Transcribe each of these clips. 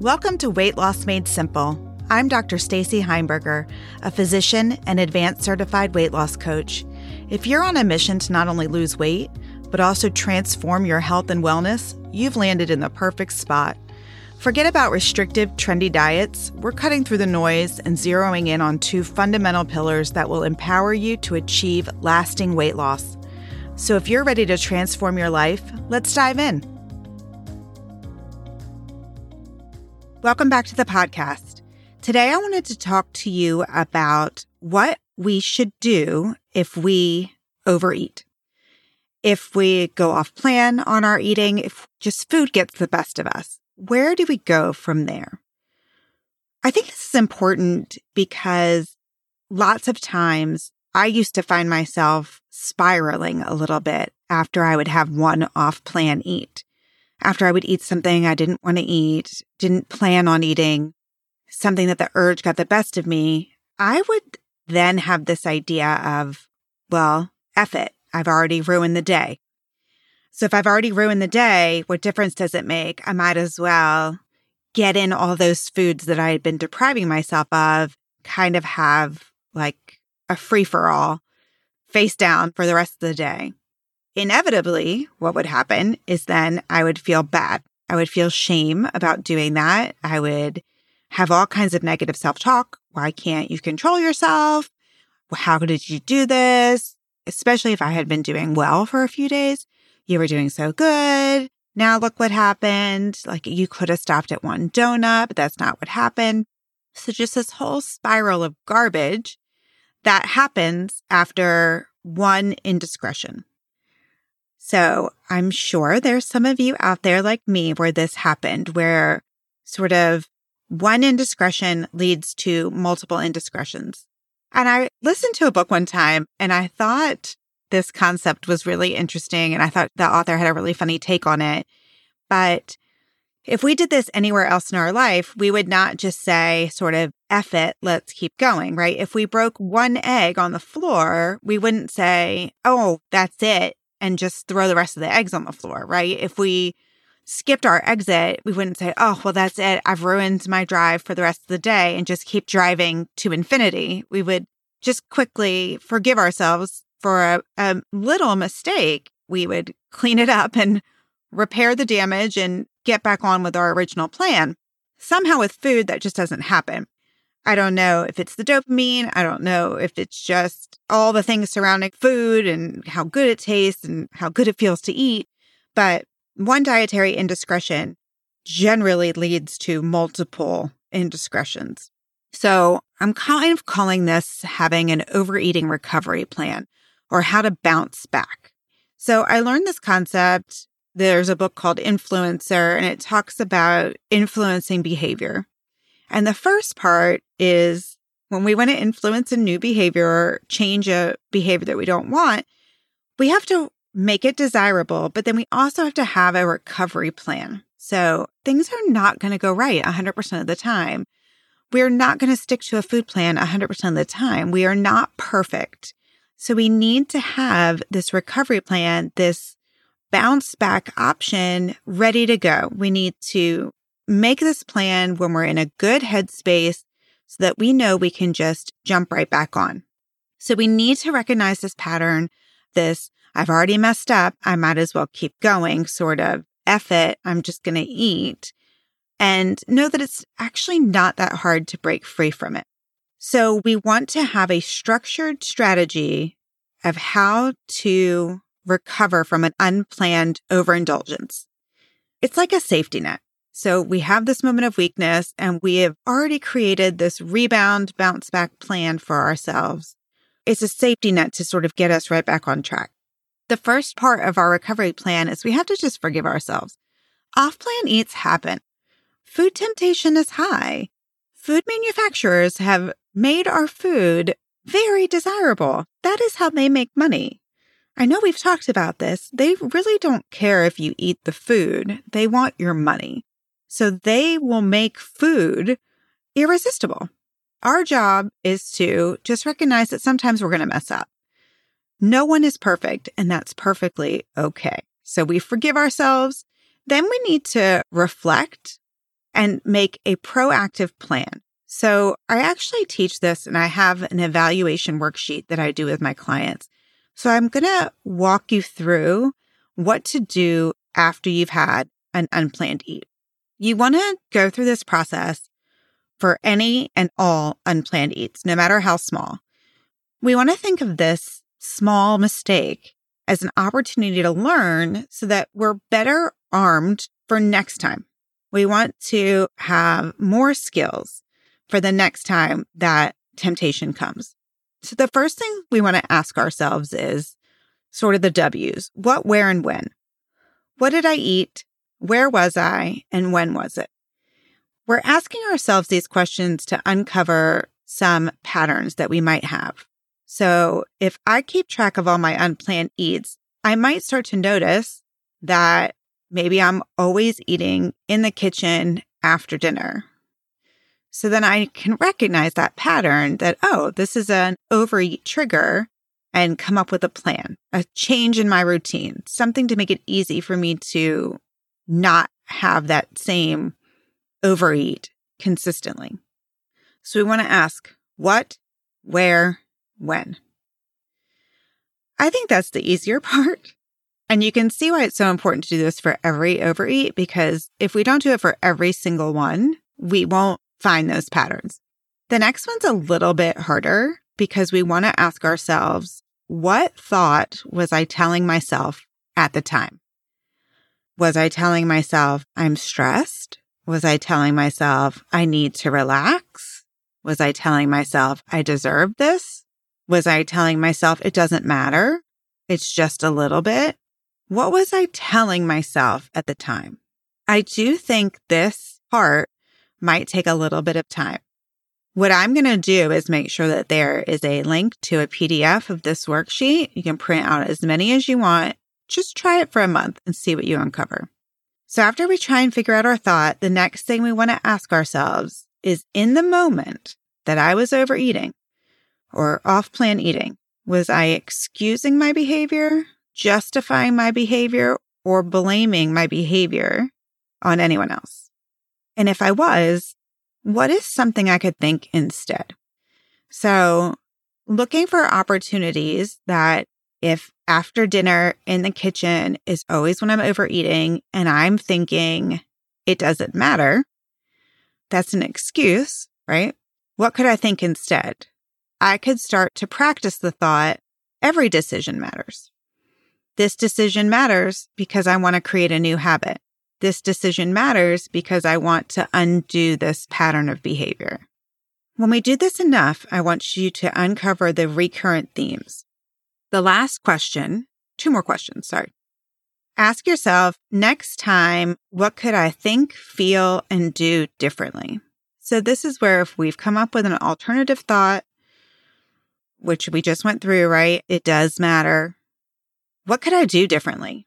Welcome to Weight Loss Made Simple. I'm Dr. Stacy Heimburger, a physician and advanced certified weight loss coach. If you're on a mission to not only lose weight, but also transform your health and wellness, you've landed in the perfect spot. Forget about restrictive, trendy diets. We're cutting through the noise and zeroing in on two fundamental pillars that will empower you to achieve lasting weight loss. So if you're ready to transform your life, let's dive in. Welcome back to the podcast. Today, I wanted to talk to you about what we should do if we overeat. If we go off plan on our eating, if just food gets the best of us, where do we go from there? I think this is important because lots of times I used to find myself spiraling a little bit after I would have one off plan eat after I would eat something I didn't want to eat, didn't plan on eating, something that the urge got the best of me, I would then have this idea of, well, F it. I've already ruined the day. So if I've already ruined the day, what difference does it make? I might as well get in all those foods that I had been depriving myself of, kind of have like a free for all face down for the rest of the day inevitably, what would happen is then I would feel bad. I would feel shame about doing that. I would have all kinds of negative self talk. Why can't you control yourself? How did you do this? Especially if I had been doing well for a few days. You were doing so good. Now look what happened. Like you could have stopped at one donut, but that's not what happened. So just this whole spiral of garbage that happens after one indiscretion. So I'm sure there's some of you out there like me where this happened, where sort of one indiscretion leads to multiple indiscretions. And I listened to a book one time and I thought this concept was really interesting. And I thought the author had a really funny take on it. But if we did this anywhere else in our life, we would not just say, sort of, F it, let's keep going, right? If we broke one egg on the floor, we wouldn't say, oh, that's it and just throw the rest of the eggs on the floor, right? If we skipped our exit, we wouldn't say, oh, well, that's it. I've ruined my drive for the rest of the day and just keep driving to infinity. We would just quickly forgive ourselves for a, a little mistake. We would clean it up and repair the damage and get back on with our original plan. Somehow with food, that just doesn't happen. I don't know if it's the dopamine. I don't know if it's just all the things surrounding food and how good it tastes and how good it feels to eat. But one dietary indiscretion generally leads to multiple indiscretions. So I'm kind of calling this having an overeating recovery plan or how to bounce back. So I learned this concept. There's a book called Influencer and it talks about influencing behavior. And the first part is when we want to influence a new behavior or change a behavior that we don't want, we have to make it desirable, but then we also have to have a recovery plan. So things are not going to go right 100% of the time. We're not going to stick to a food plan 100% of the time. We are not perfect. So we need to have this recovery plan, this bounce back option ready to go. We need to make this plan when we're in a good headspace so that we know we can just jump right back on. So we need to recognize this pattern, this I've already messed up. I might as well keep going sort of F it. I'm just going to eat and know that it's actually not that hard to break free from it. So we want to have a structured strategy of how to recover from an unplanned overindulgence. It's like a safety net. So we have this moment of weakness and we have already created this rebound bounce back plan for ourselves. It's a safety net to sort of get us right back on track. The first part of our recovery plan is we have to just forgive ourselves. Off plan eats happen. Food temptation is high. Food manufacturers have made our food very desirable. That is how they make money. I know we've talked about this. They really don't care if you eat the food. They want your money. So they will make food irresistible. Our job is to just recognize that sometimes we're going to mess up. No one is perfect, and that's perfectly okay. So we forgive ourselves. Then we need to reflect and make a proactive plan. So I actually teach this and I have an evaluation worksheet that I do with my clients. So I'm going to walk you through what to do after you've had an unplanned eat. You want to go through this process for any and all unplanned eats, no matter how small. We want to think of this small mistake as an opportunity to learn so that we're better armed for next time. We want to have more skills for the next time that temptation comes. So the first thing we want to ask ourselves is sort of the W's what, where, and when. What did I eat? Where was I? And when was it? We're asking ourselves these questions to uncover some patterns that we might have. So if I keep track of all my unplanned eats, I might start to notice that maybe I'm always eating in the kitchen after dinner. So then I can recognize that pattern that, oh, this is an overeat trigger and come up with a plan, a change in my routine, something to make it easy for me to not have that same overeat consistently. So we want to ask what, where, when. I think that's the easier part. And you can see why it's so important to do this for every overeat because if we don't do it for every single one, we won't find those patterns. The next one's a little bit harder because we want to ask ourselves, what thought was I telling myself at the time? Was I telling myself I'm stressed? Was I telling myself I need to relax? Was I telling myself I deserve this? Was I telling myself it doesn't matter? It's just a little bit. What was I telling myself at the time? I do think this part might take a little bit of time. What I'm going to do is make sure that there is a link to a PDF of this worksheet. You can print out as many as you want. Just try it for a month and see what you uncover. So after we try and figure out our thought, the next thing we want to ask ourselves is in the moment that I was overeating or off plan eating, was I excusing my behavior, justifying my behavior, or blaming my behavior on anyone else? And if I was, what is something I could think instead? So looking for opportunities that if after dinner in the kitchen is always when I'm overeating and I'm thinking it doesn't matter, that's an excuse, right? What could I think instead? I could start to practice the thought every decision matters. This decision matters because I want to create a new habit. This decision matters because I want to undo this pattern of behavior. When we do this enough, I want you to uncover the recurrent themes. The last question, two more questions, sorry. Ask yourself next time, what could I think, feel, and do differently? So this is where if we've come up with an alternative thought, which we just went through, right? It does matter. What could I do differently?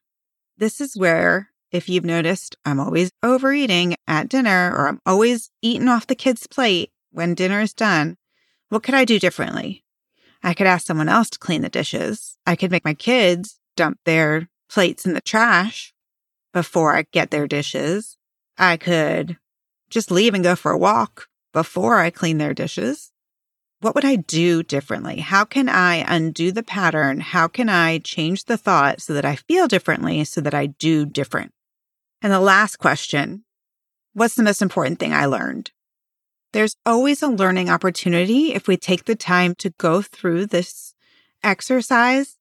This is where, if you've noticed, I'm always overeating at dinner or I'm always eating off the kid's plate when dinner is done. What could I do differently? I could ask someone else to clean the dishes. I could make my kids dump their plates in the trash before I get their dishes. I could just leave and go for a walk before I clean their dishes what would I do differently? How can I undo the pattern? How can I change the thought so that I feel differently so that I do different? And the last question, what's the most important thing I learned? There's always a learning opportunity if we take the time to go through this exercise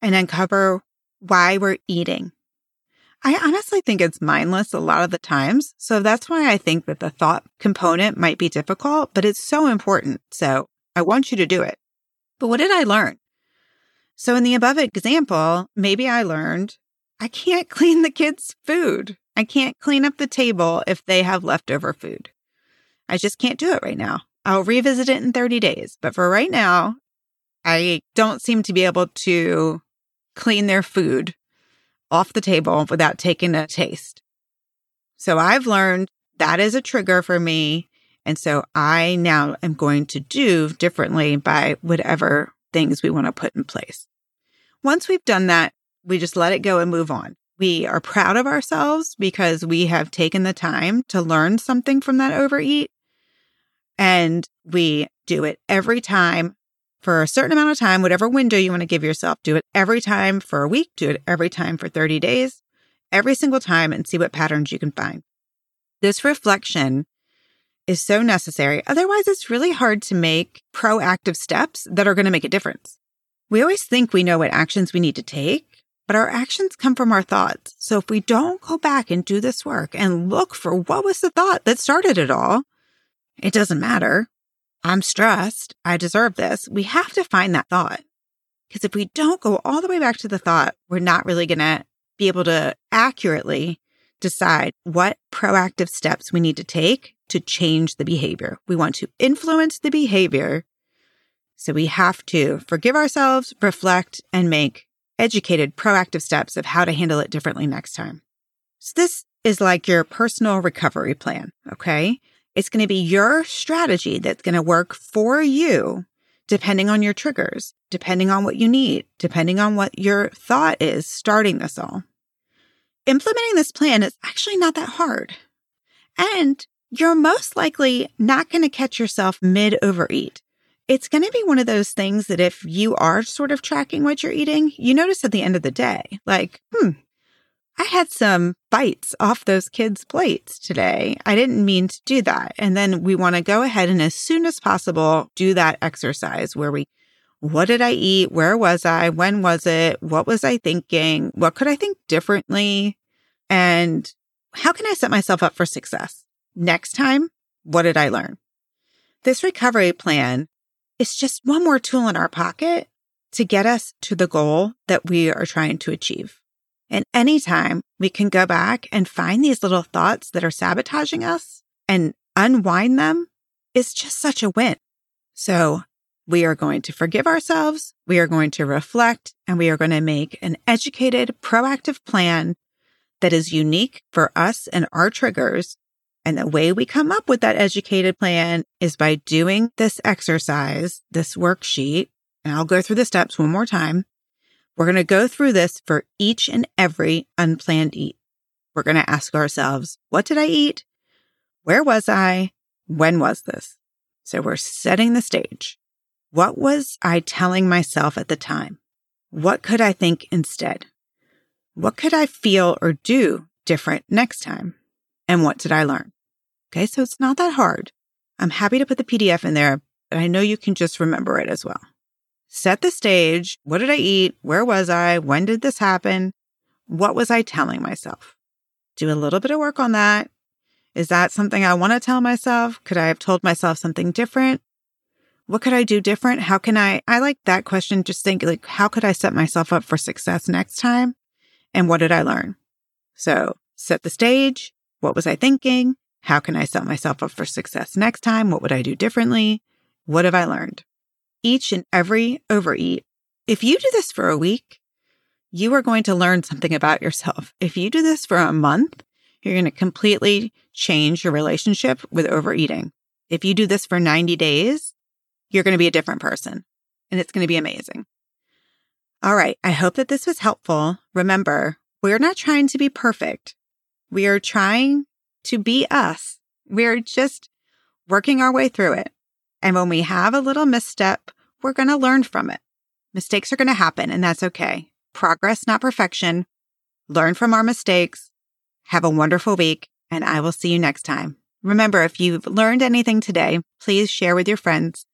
and uncover why we're eating. I honestly think it's mindless a lot of the times. So that's why I think that the thought component might be difficult, but it's so important. So I want you to do it. But what did I learn? So in the above example, maybe I learned I can't clean the kids' food. I can't clean up the table if they have leftover food. I just can't do it right now. I'll revisit it in 30 days. But for right now, I don't seem to be able to clean their food off the table without taking a taste. So I've learned that is a trigger for me and so I now am going to do differently by whatever things we want to put in place. Once we've done that, we just let it go and move on. We are proud of ourselves because we have taken the time to learn something from that overeat. And we do it every time for a certain amount of time, whatever window you want to give yourself. Do it every time for a week, do it every time for 30 days, every single time, and see what patterns you can find. This reflection is so necessary. Otherwise, it's really hard to make proactive steps that are going to make a difference. We always think we know what actions we need to take, but our actions come from our thoughts. So if we don't go back and do this work and look for what was the thought that started it all, it doesn't matter. I'm stressed. I deserve this. We have to find that thought. Because if we don't go all the way back to the thought, we're not really going to be able to accurately decide what proactive steps we need to take to change the behavior. We want to influence the behavior. So we have to forgive ourselves, reflect, and make educated, proactive steps of how to handle it differently next time. So this is like your personal recovery plan. Okay. It's going to be your strategy that's going to work for you, depending on your triggers, depending on what you need, depending on what your thought is starting this all. Implementing this plan is actually not that hard. And you're most likely not going to catch yourself mid overeat. It's going to be one of those things that if you are sort of tracking what you're eating, you notice at the end of the day, like, hmm, I had some bites off those kids' plates today. I didn't mean to do that. And then we want to go ahead and as soon as possible do that exercise where we, what did I eat? Where was I? When was it? What was I thinking? What could I think differently? And how can I set myself up for success? Next time, what did I learn? This recovery plan is just one more tool in our pocket to get us to the goal that we are trying to achieve. And anytime we can go back and find these little thoughts that are sabotaging us and unwind them is just such a win. So we are going to forgive ourselves. We are going to reflect and we are going to make an educated, proactive plan that is unique for us and our triggers. And the way we come up with that educated plan is by doing this exercise, this worksheet. And I'll go through the steps one more time. We're going to go through this for each and every unplanned eat. We're going to ask ourselves, what did I eat? Where was I? When was this? So we're setting the stage. What was I telling myself at the time? What could I think instead? What could I feel or do different next time? And what did I learn? Okay. So it's not that hard. I'm happy to put the PDF in there, but I know you can just remember it as well set the stage. What did I eat? Where was I? When did this happen? What was I telling myself? Do a little bit of work on that. Is that something I want to tell myself? Could I have told myself something different? What could I do different? How can I? I like that question. Just think like, how could I set myself up for success next time? And what did I learn? So set the stage. What was I thinking? How can I set myself up for success next time? What would I do differently? What have I learned? Each and every overeat. If you do this for a week, you are going to learn something about yourself. If you do this for a month, you're going to completely change your relationship with overeating. If you do this for 90 days, you're going to be a different person and it's going to be amazing. All right. I hope that this was helpful. Remember, we're not trying to be perfect. We are trying to be us. We're just working our way through it. And when we have a little misstep, we're going to learn from it. Mistakes are going to happen, and that's okay. Progress, not perfection. Learn from our mistakes. Have a wonderful week, and I will see you next time. Remember, if you've learned anything today, please share with your friends.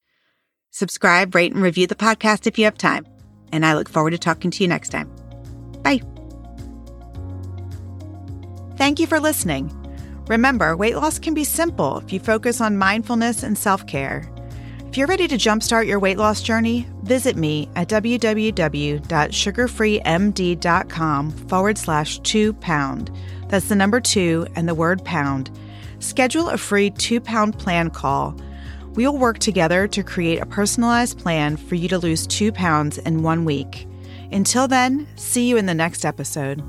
Subscribe, rate, and review the podcast if you have time. And I look forward to talking to you next time. Bye. Thank you for listening. Remember, weight loss can be simple if you focus on mindfulness and self care. If you're ready to jumpstart your weight loss journey, visit me at www.sugarfreemd.com forward slash two pound. That's the number two and the word pound. Schedule a free two pound plan call. We'll work together to create a personalized plan for you to lose two pounds in one week. Until then, see you in the next episode.